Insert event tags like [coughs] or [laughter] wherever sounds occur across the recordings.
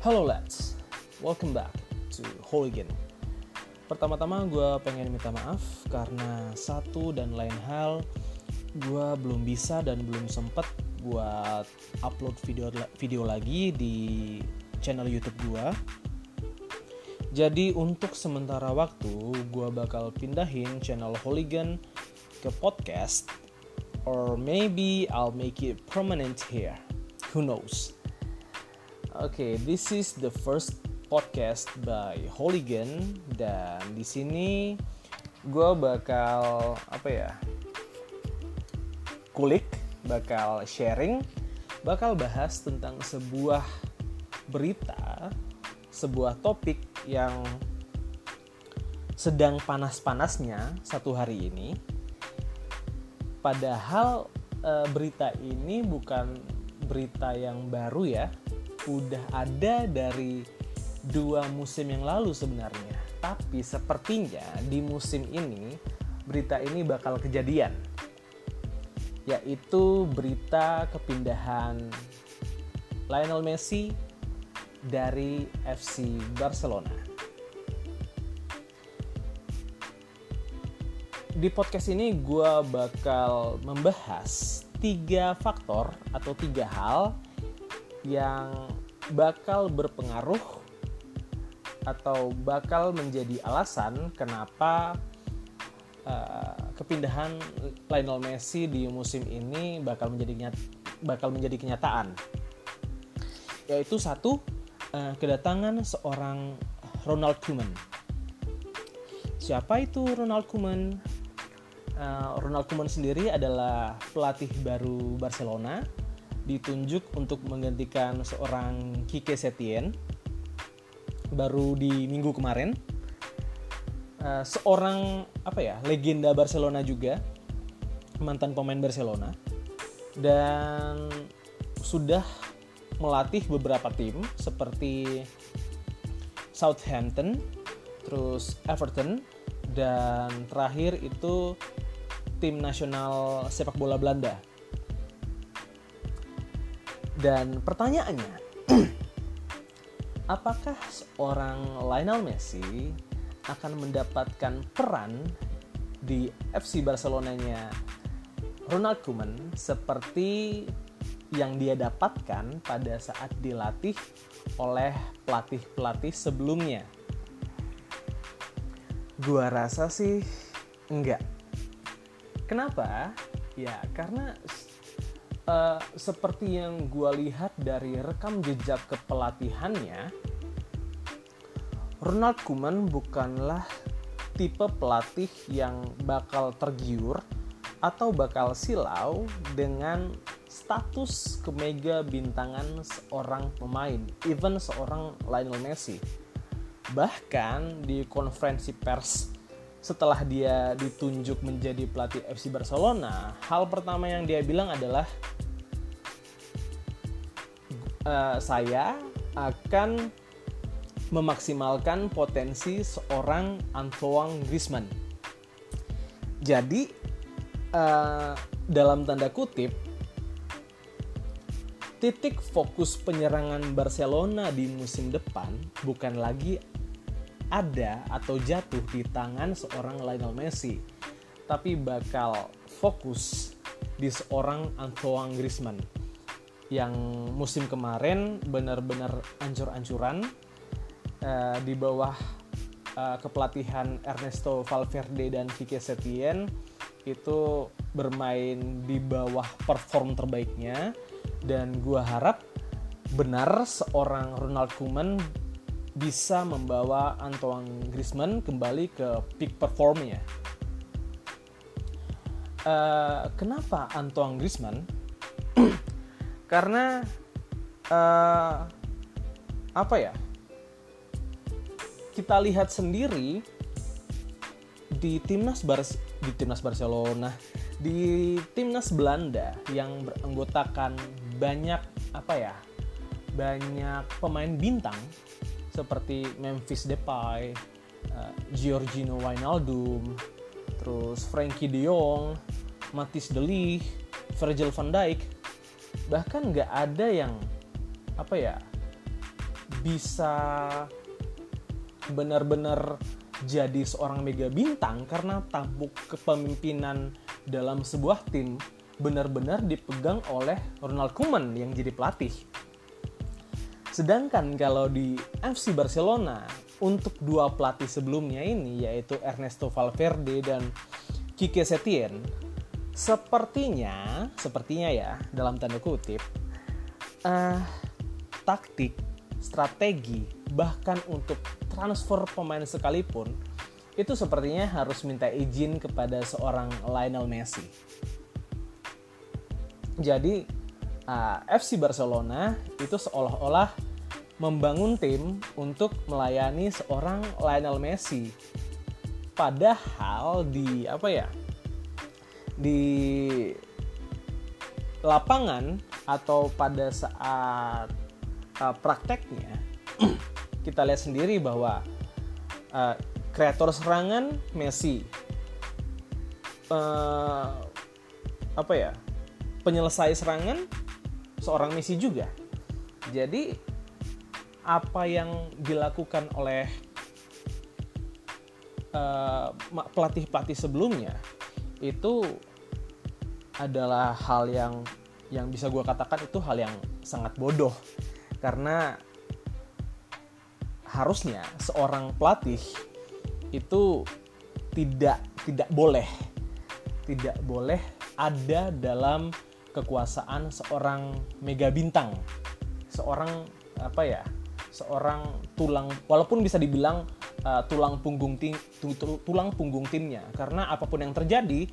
Halo lads, welcome back to Hooligan. Pertama-tama gue pengen minta maaf karena satu dan lain hal gue belum bisa dan belum sempet buat upload video video lagi di channel YouTube gue. Jadi untuk sementara waktu gue bakal pindahin channel Hooligan ke podcast or maybe I'll make it permanent here. Who knows? Okay, this is the first podcast by Hooligan dan di sini gue bakal apa ya kulik, bakal sharing, bakal bahas tentang sebuah berita, sebuah topik yang sedang panas-panasnya satu hari ini. Padahal e, berita ini bukan berita yang baru ya, udah ada dari dua musim yang lalu sebenarnya. Tapi sepertinya di musim ini berita ini bakal kejadian. Yaitu berita kepindahan Lionel Messi dari FC Barcelona. Di podcast ini gue bakal membahas tiga faktor atau tiga hal yang bakal berpengaruh atau bakal menjadi alasan kenapa uh, kepindahan Lionel Messi di musim ini bakal menjadi bakal menjadi kenyataan. Yaitu satu uh, kedatangan seorang Ronald Koeman. Siapa itu Ronald Koeman? Uh, Ronald Koeman sendiri adalah pelatih baru Barcelona ditunjuk untuk menggantikan seorang Kike Setien baru di minggu kemarin. Uh, seorang apa ya legenda Barcelona juga mantan pemain Barcelona dan sudah melatih beberapa tim seperti Southampton terus Everton dan terakhir itu tim nasional sepak bola Belanda dan pertanyaannya, [clears throat] apakah seorang Lionel Messi akan mendapatkan peran di FC Barcelonanya Ronald Koeman seperti yang dia dapatkan pada saat dilatih oleh pelatih-pelatih sebelumnya? Gua rasa sih enggak. Kenapa? Ya karena uh, seperti yang gue lihat dari rekam jejak kepelatihannya, Ronald Koeman bukanlah tipe pelatih yang bakal tergiur atau bakal silau dengan status kemega bintangan seorang pemain, even seorang Lionel Messi. Bahkan di konferensi pers setelah dia ditunjuk menjadi pelatih FC Barcelona, hal pertama yang dia bilang adalah uh, saya akan memaksimalkan potensi seorang Antoine Griezmann. Jadi uh, dalam tanda kutip titik fokus penyerangan Barcelona di musim depan bukan lagi ada atau jatuh di tangan seorang Lionel Messi, tapi bakal fokus di seorang Antoine Griezmann yang musim kemarin benar-benar ancur-ancuran uh, di bawah uh, kepelatihan Ernesto Valverde dan Quique Setien itu bermain di bawah perform terbaiknya. Dan gua harap benar seorang Ronald Koeman bisa membawa Antoine Griezmann kembali ke peak performnya. Uh, kenapa Antoine Griezmann? [clears throat] Karena uh, apa ya? Kita lihat sendiri di timnas Bar di timnas Barcelona, di timnas Belanda yang beranggotakan banyak apa ya? Banyak pemain bintang seperti Memphis Depay, uh, Giorgino Wijnaldum, terus Frankie De Jong, Matthijs De Ligt, Virgil van Dijk, bahkan nggak ada yang apa ya bisa benar-benar jadi seorang mega bintang karena tabuk kepemimpinan dalam sebuah tim benar-benar dipegang oleh Ronald Koeman yang jadi pelatih. Sedangkan kalau di FC Barcelona untuk dua pelatih sebelumnya ini yaitu Ernesto Valverde dan Kike Setien sepertinya sepertinya ya dalam tanda kutip uh, taktik strategi bahkan untuk transfer pemain sekalipun itu sepertinya harus minta izin kepada seorang Lionel Messi. Jadi uh, FC Barcelona itu seolah-olah membangun tim untuk melayani seorang Lionel Messi. Padahal di apa ya? Di lapangan atau pada saat uh, prakteknya [clears throat] kita lihat sendiri bahwa uh, kreator serangan Messi uh, apa ya penyelesai serangan seorang Messi juga. Jadi apa yang dilakukan oleh pelatih pelatih-pelatih sebelumnya itu adalah hal yang yang bisa gue katakan itu hal yang sangat bodoh. Karena harusnya seorang pelatih itu tidak tidak boleh tidak boleh ada dalam kekuasaan seorang mega bintang seorang apa ya seorang tulang walaupun bisa dibilang uh, tulang punggung tim tulang punggung timnya karena apa pun yang terjadi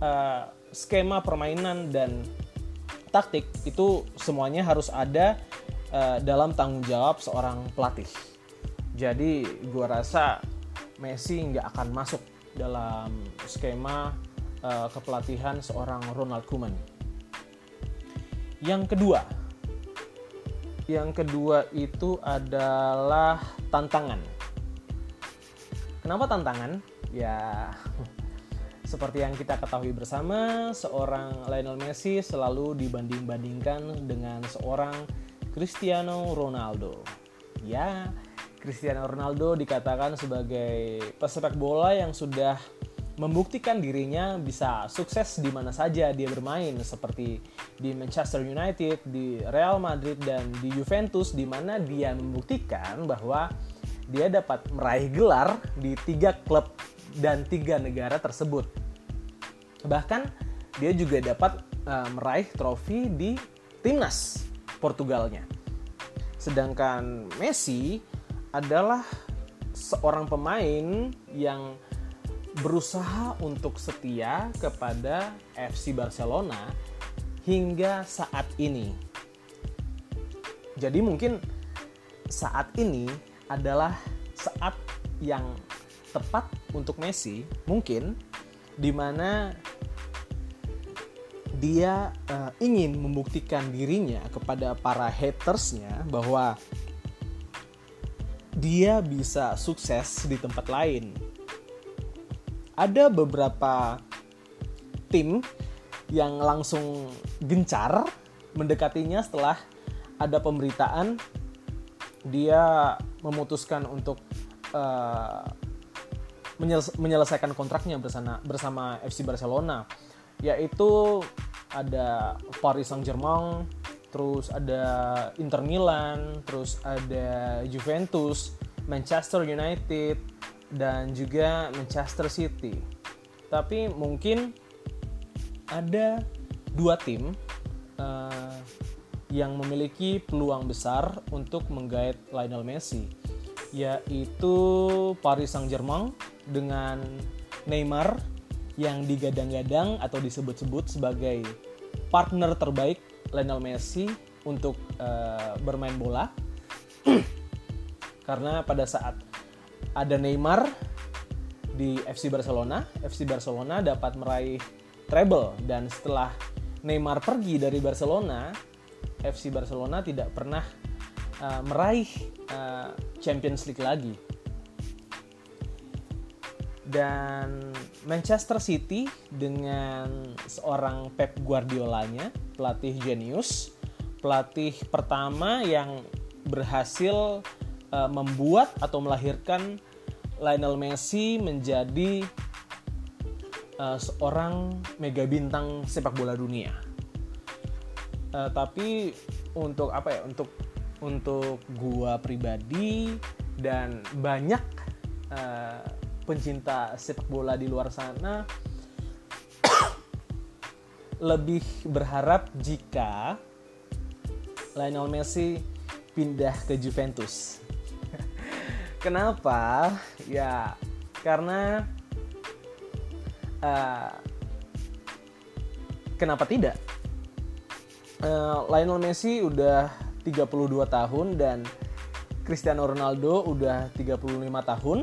uh, skema permainan dan taktik itu semuanya harus ada uh, dalam tanggung jawab seorang pelatih. Jadi gue rasa Messi nggak akan masuk dalam skema uh, kepelatihan seorang Ronald Koeman. Yang kedua, yang kedua itu adalah tantangan. Kenapa tantangan? Ya seperti yang kita ketahui bersama, seorang Lionel Messi selalu dibanding-bandingkan dengan seorang Cristiano Ronaldo. Ya, Cristiano Ronaldo dikatakan sebagai pesepak bola yang sudah membuktikan dirinya bisa sukses di mana saja dia bermain seperti di Manchester United, di Real Madrid dan di Juventus di mana dia membuktikan bahwa dia dapat meraih gelar di tiga klub dan tiga negara tersebut. Bahkan dia juga dapat uh, meraih trofi di timnas Portugalnya. Sedangkan Messi adalah seorang pemain yang berusaha untuk setia kepada FC Barcelona hingga saat ini. Jadi mungkin saat ini adalah saat yang tepat untuk Messi mungkin di mana dia uh, ingin membuktikan dirinya kepada para hatersnya bahwa dia bisa sukses di tempat lain. Ada beberapa tim yang langsung gencar mendekatinya setelah ada pemberitaan. Dia memutuskan untuk uh, menyelesaikan kontraknya bersama bersama FC Barcelona. Yaitu ada Paris Saint-Germain, terus ada Inter Milan, terus ada Juventus, Manchester United dan juga Manchester City. Tapi mungkin ada dua tim uh, yang memiliki peluang besar untuk menggait Lionel Messi, yaitu Paris Saint-Germain dengan Neymar yang digadang-gadang atau disebut-sebut sebagai partner terbaik Lionel Messi untuk uh, bermain bola. [clears throat] Karena pada saat ada Neymar di FC Barcelona, FC Barcelona dapat meraih treble. Dan setelah Neymar pergi dari Barcelona, FC Barcelona tidak pernah uh, meraih uh, Champions League lagi. Dan Manchester City dengan seorang Pep Guardiolanya, pelatih jenius, pelatih pertama yang berhasil uh, membuat atau melahirkan Lionel Messi menjadi uh, seorang mega bintang sepak bola dunia. Uh, tapi untuk apa ya? Untuk untuk gua pribadi dan banyak uh, pencinta sepak bola di luar sana [coughs] lebih berharap jika Lionel Messi pindah ke Juventus. [laughs] Kenapa? Ya karena uh, kenapa tidak? Uh, Lionel Messi udah 32 tahun dan Cristiano Ronaldo udah 35 tahun.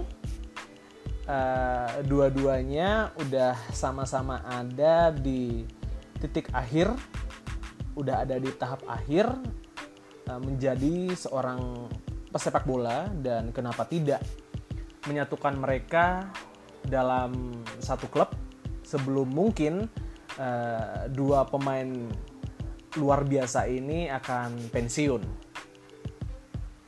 Uh, dua-duanya udah sama-sama ada di titik akhir, udah ada di tahap akhir uh, menjadi seorang pesepak bola dan kenapa tidak menyatukan mereka dalam satu klub sebelum mungkin uh, dua pemain luar biasa ini akan pensiun.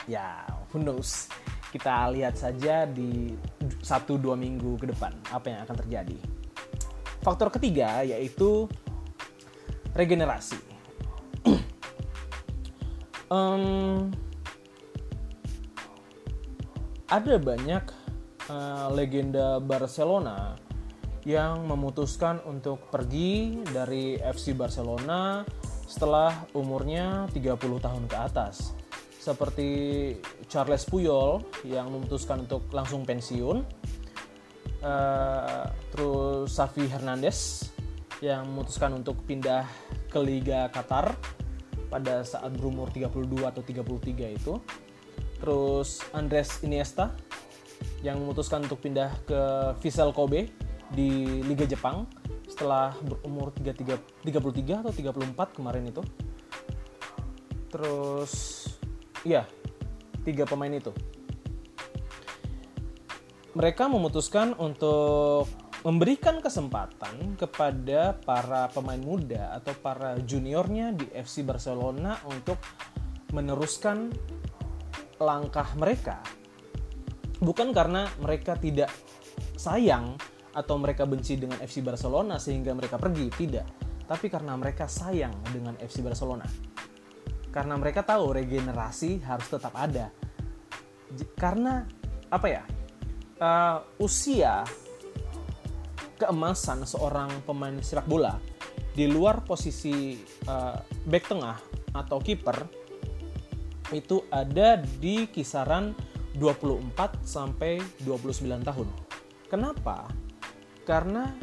Ya, who knows? Kita lihat saja di satu dua minggu ke depan apa yang akan terjadi. Faktor ketiga yaitu regenerasi. [clears throat] um, ada banyak uh, legenda Barcelona yang memutuskan untuk pergi dari FC Barcelona setelah umurnya 30 tahun ke atas. Seperti Charles Puyol yang memutuskan untuk langsung pensiun. Uh, terus Safi Hernandez yang memutuskan untuk pindah ke Liga Qatar pada saat berumur 32 atau 33 itu. Terus Andres Iniesta yang memutuskan untuk pindah ke Vissel Kobe di Liga Jepang setelah berumur 33, 33 atau 34 kemarin itu. Terus iya, tiga pemain itu. Mereka memutuskan untuk memberikan kesempatan kepada para pemain muda atau para juniornya di FC Barcelona untuk meneruskan langkah mereka. Bukan karena mereka tidak sayang atau mereka benci dengan FC Barcelona sehingga mereka pergi, tidak. Tapi karena mereka sayang dengan FC Barcelona. Karena mereka tahu regenerasi harus tetap ada. Karena apa ya? Uh, usia keemasan seorang pemain sepak bola di luar posisi uh, back tengah atau kiper itu ada di kisaran 24 sampai 29 tahun. Kenapa? Karena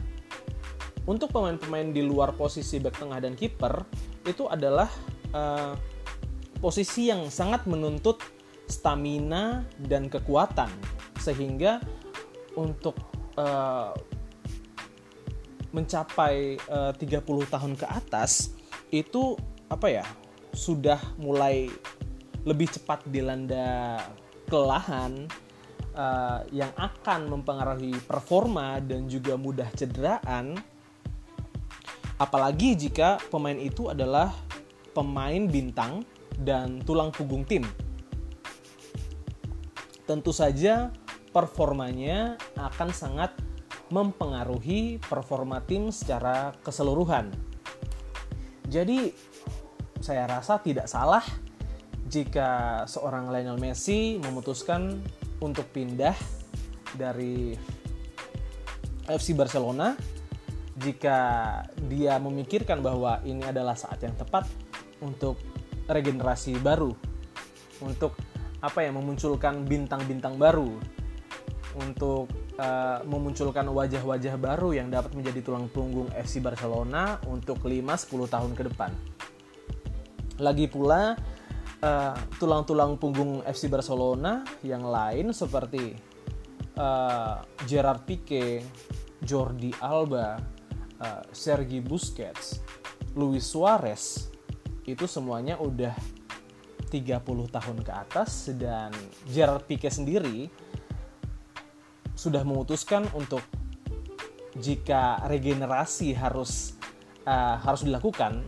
untuk pemain-pemain di luar posisi back tengah dan kiper itu adalah uh, posisi yang sangat menuntut stamina dan kekuatan sehingga untuk uh, mencapai uh, 30 tahun ke atas itu apa ya sudah mulai lebih cepat dilanda kelelahan uh, yang akan mempengaruhi performa dan juga mudah cederaan. Apalagi jika pemain itu adalah pemain bintang dan tulang punggung tim. Tentu saja performanya akan sangat mempengaruhi performa tim secara keseluruhan. Jadi saya rasa tidak salah jika seorang Lionel Messi memutuskan untuk pindah dari FC Barcelona jika dia memikirkan bahwa ini adalah saat yang tepat untuk regenerasi baru untuk apa ya memunculkan bintang-bintang baru untuk uh, memunculkan wajah-wajah baru yang dapat menjadi tulang punggung FC Barcelona untuk 5-10 tahun ke depan. Lagi pula tulang-tulang uh, punggung FC Barcelona yang lain seperti uh, Gerard Pique, Jordi Alba, uh, Sergi Busquets, Luis Suarez itu semuanya udah 30 tahun ke atas dan Gerard Pique sendiri sudah memutuskan untuk jika regenerasi harus uh, harus dilakukan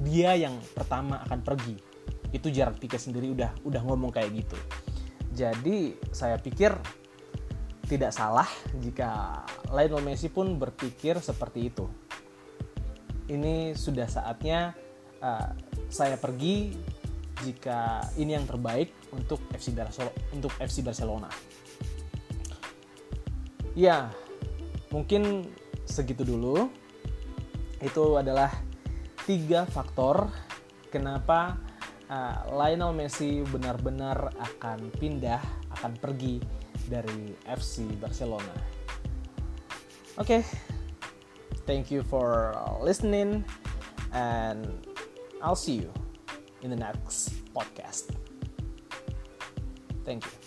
dia yang pertama akan pergi itu Gerard Pique sendiri udah udah ngomong kayak gitu. Jadi saya pikir tidak salah jika Lionel Messi pun berpikir seperti itu. Ini sudah saatnya uh, saya pergi jika ini yang terbaik untuk FC Barcelona untuk FC Barcelona. Ya mungkin segitu dulu. Itu adalah tiga faktor kenapa uh, Lionel Messi benar-benar akan pindah, akan pergi dari FC Barcelona. Oke, okay. thank you for listening, and I'll see you in the next podcast. Thank you.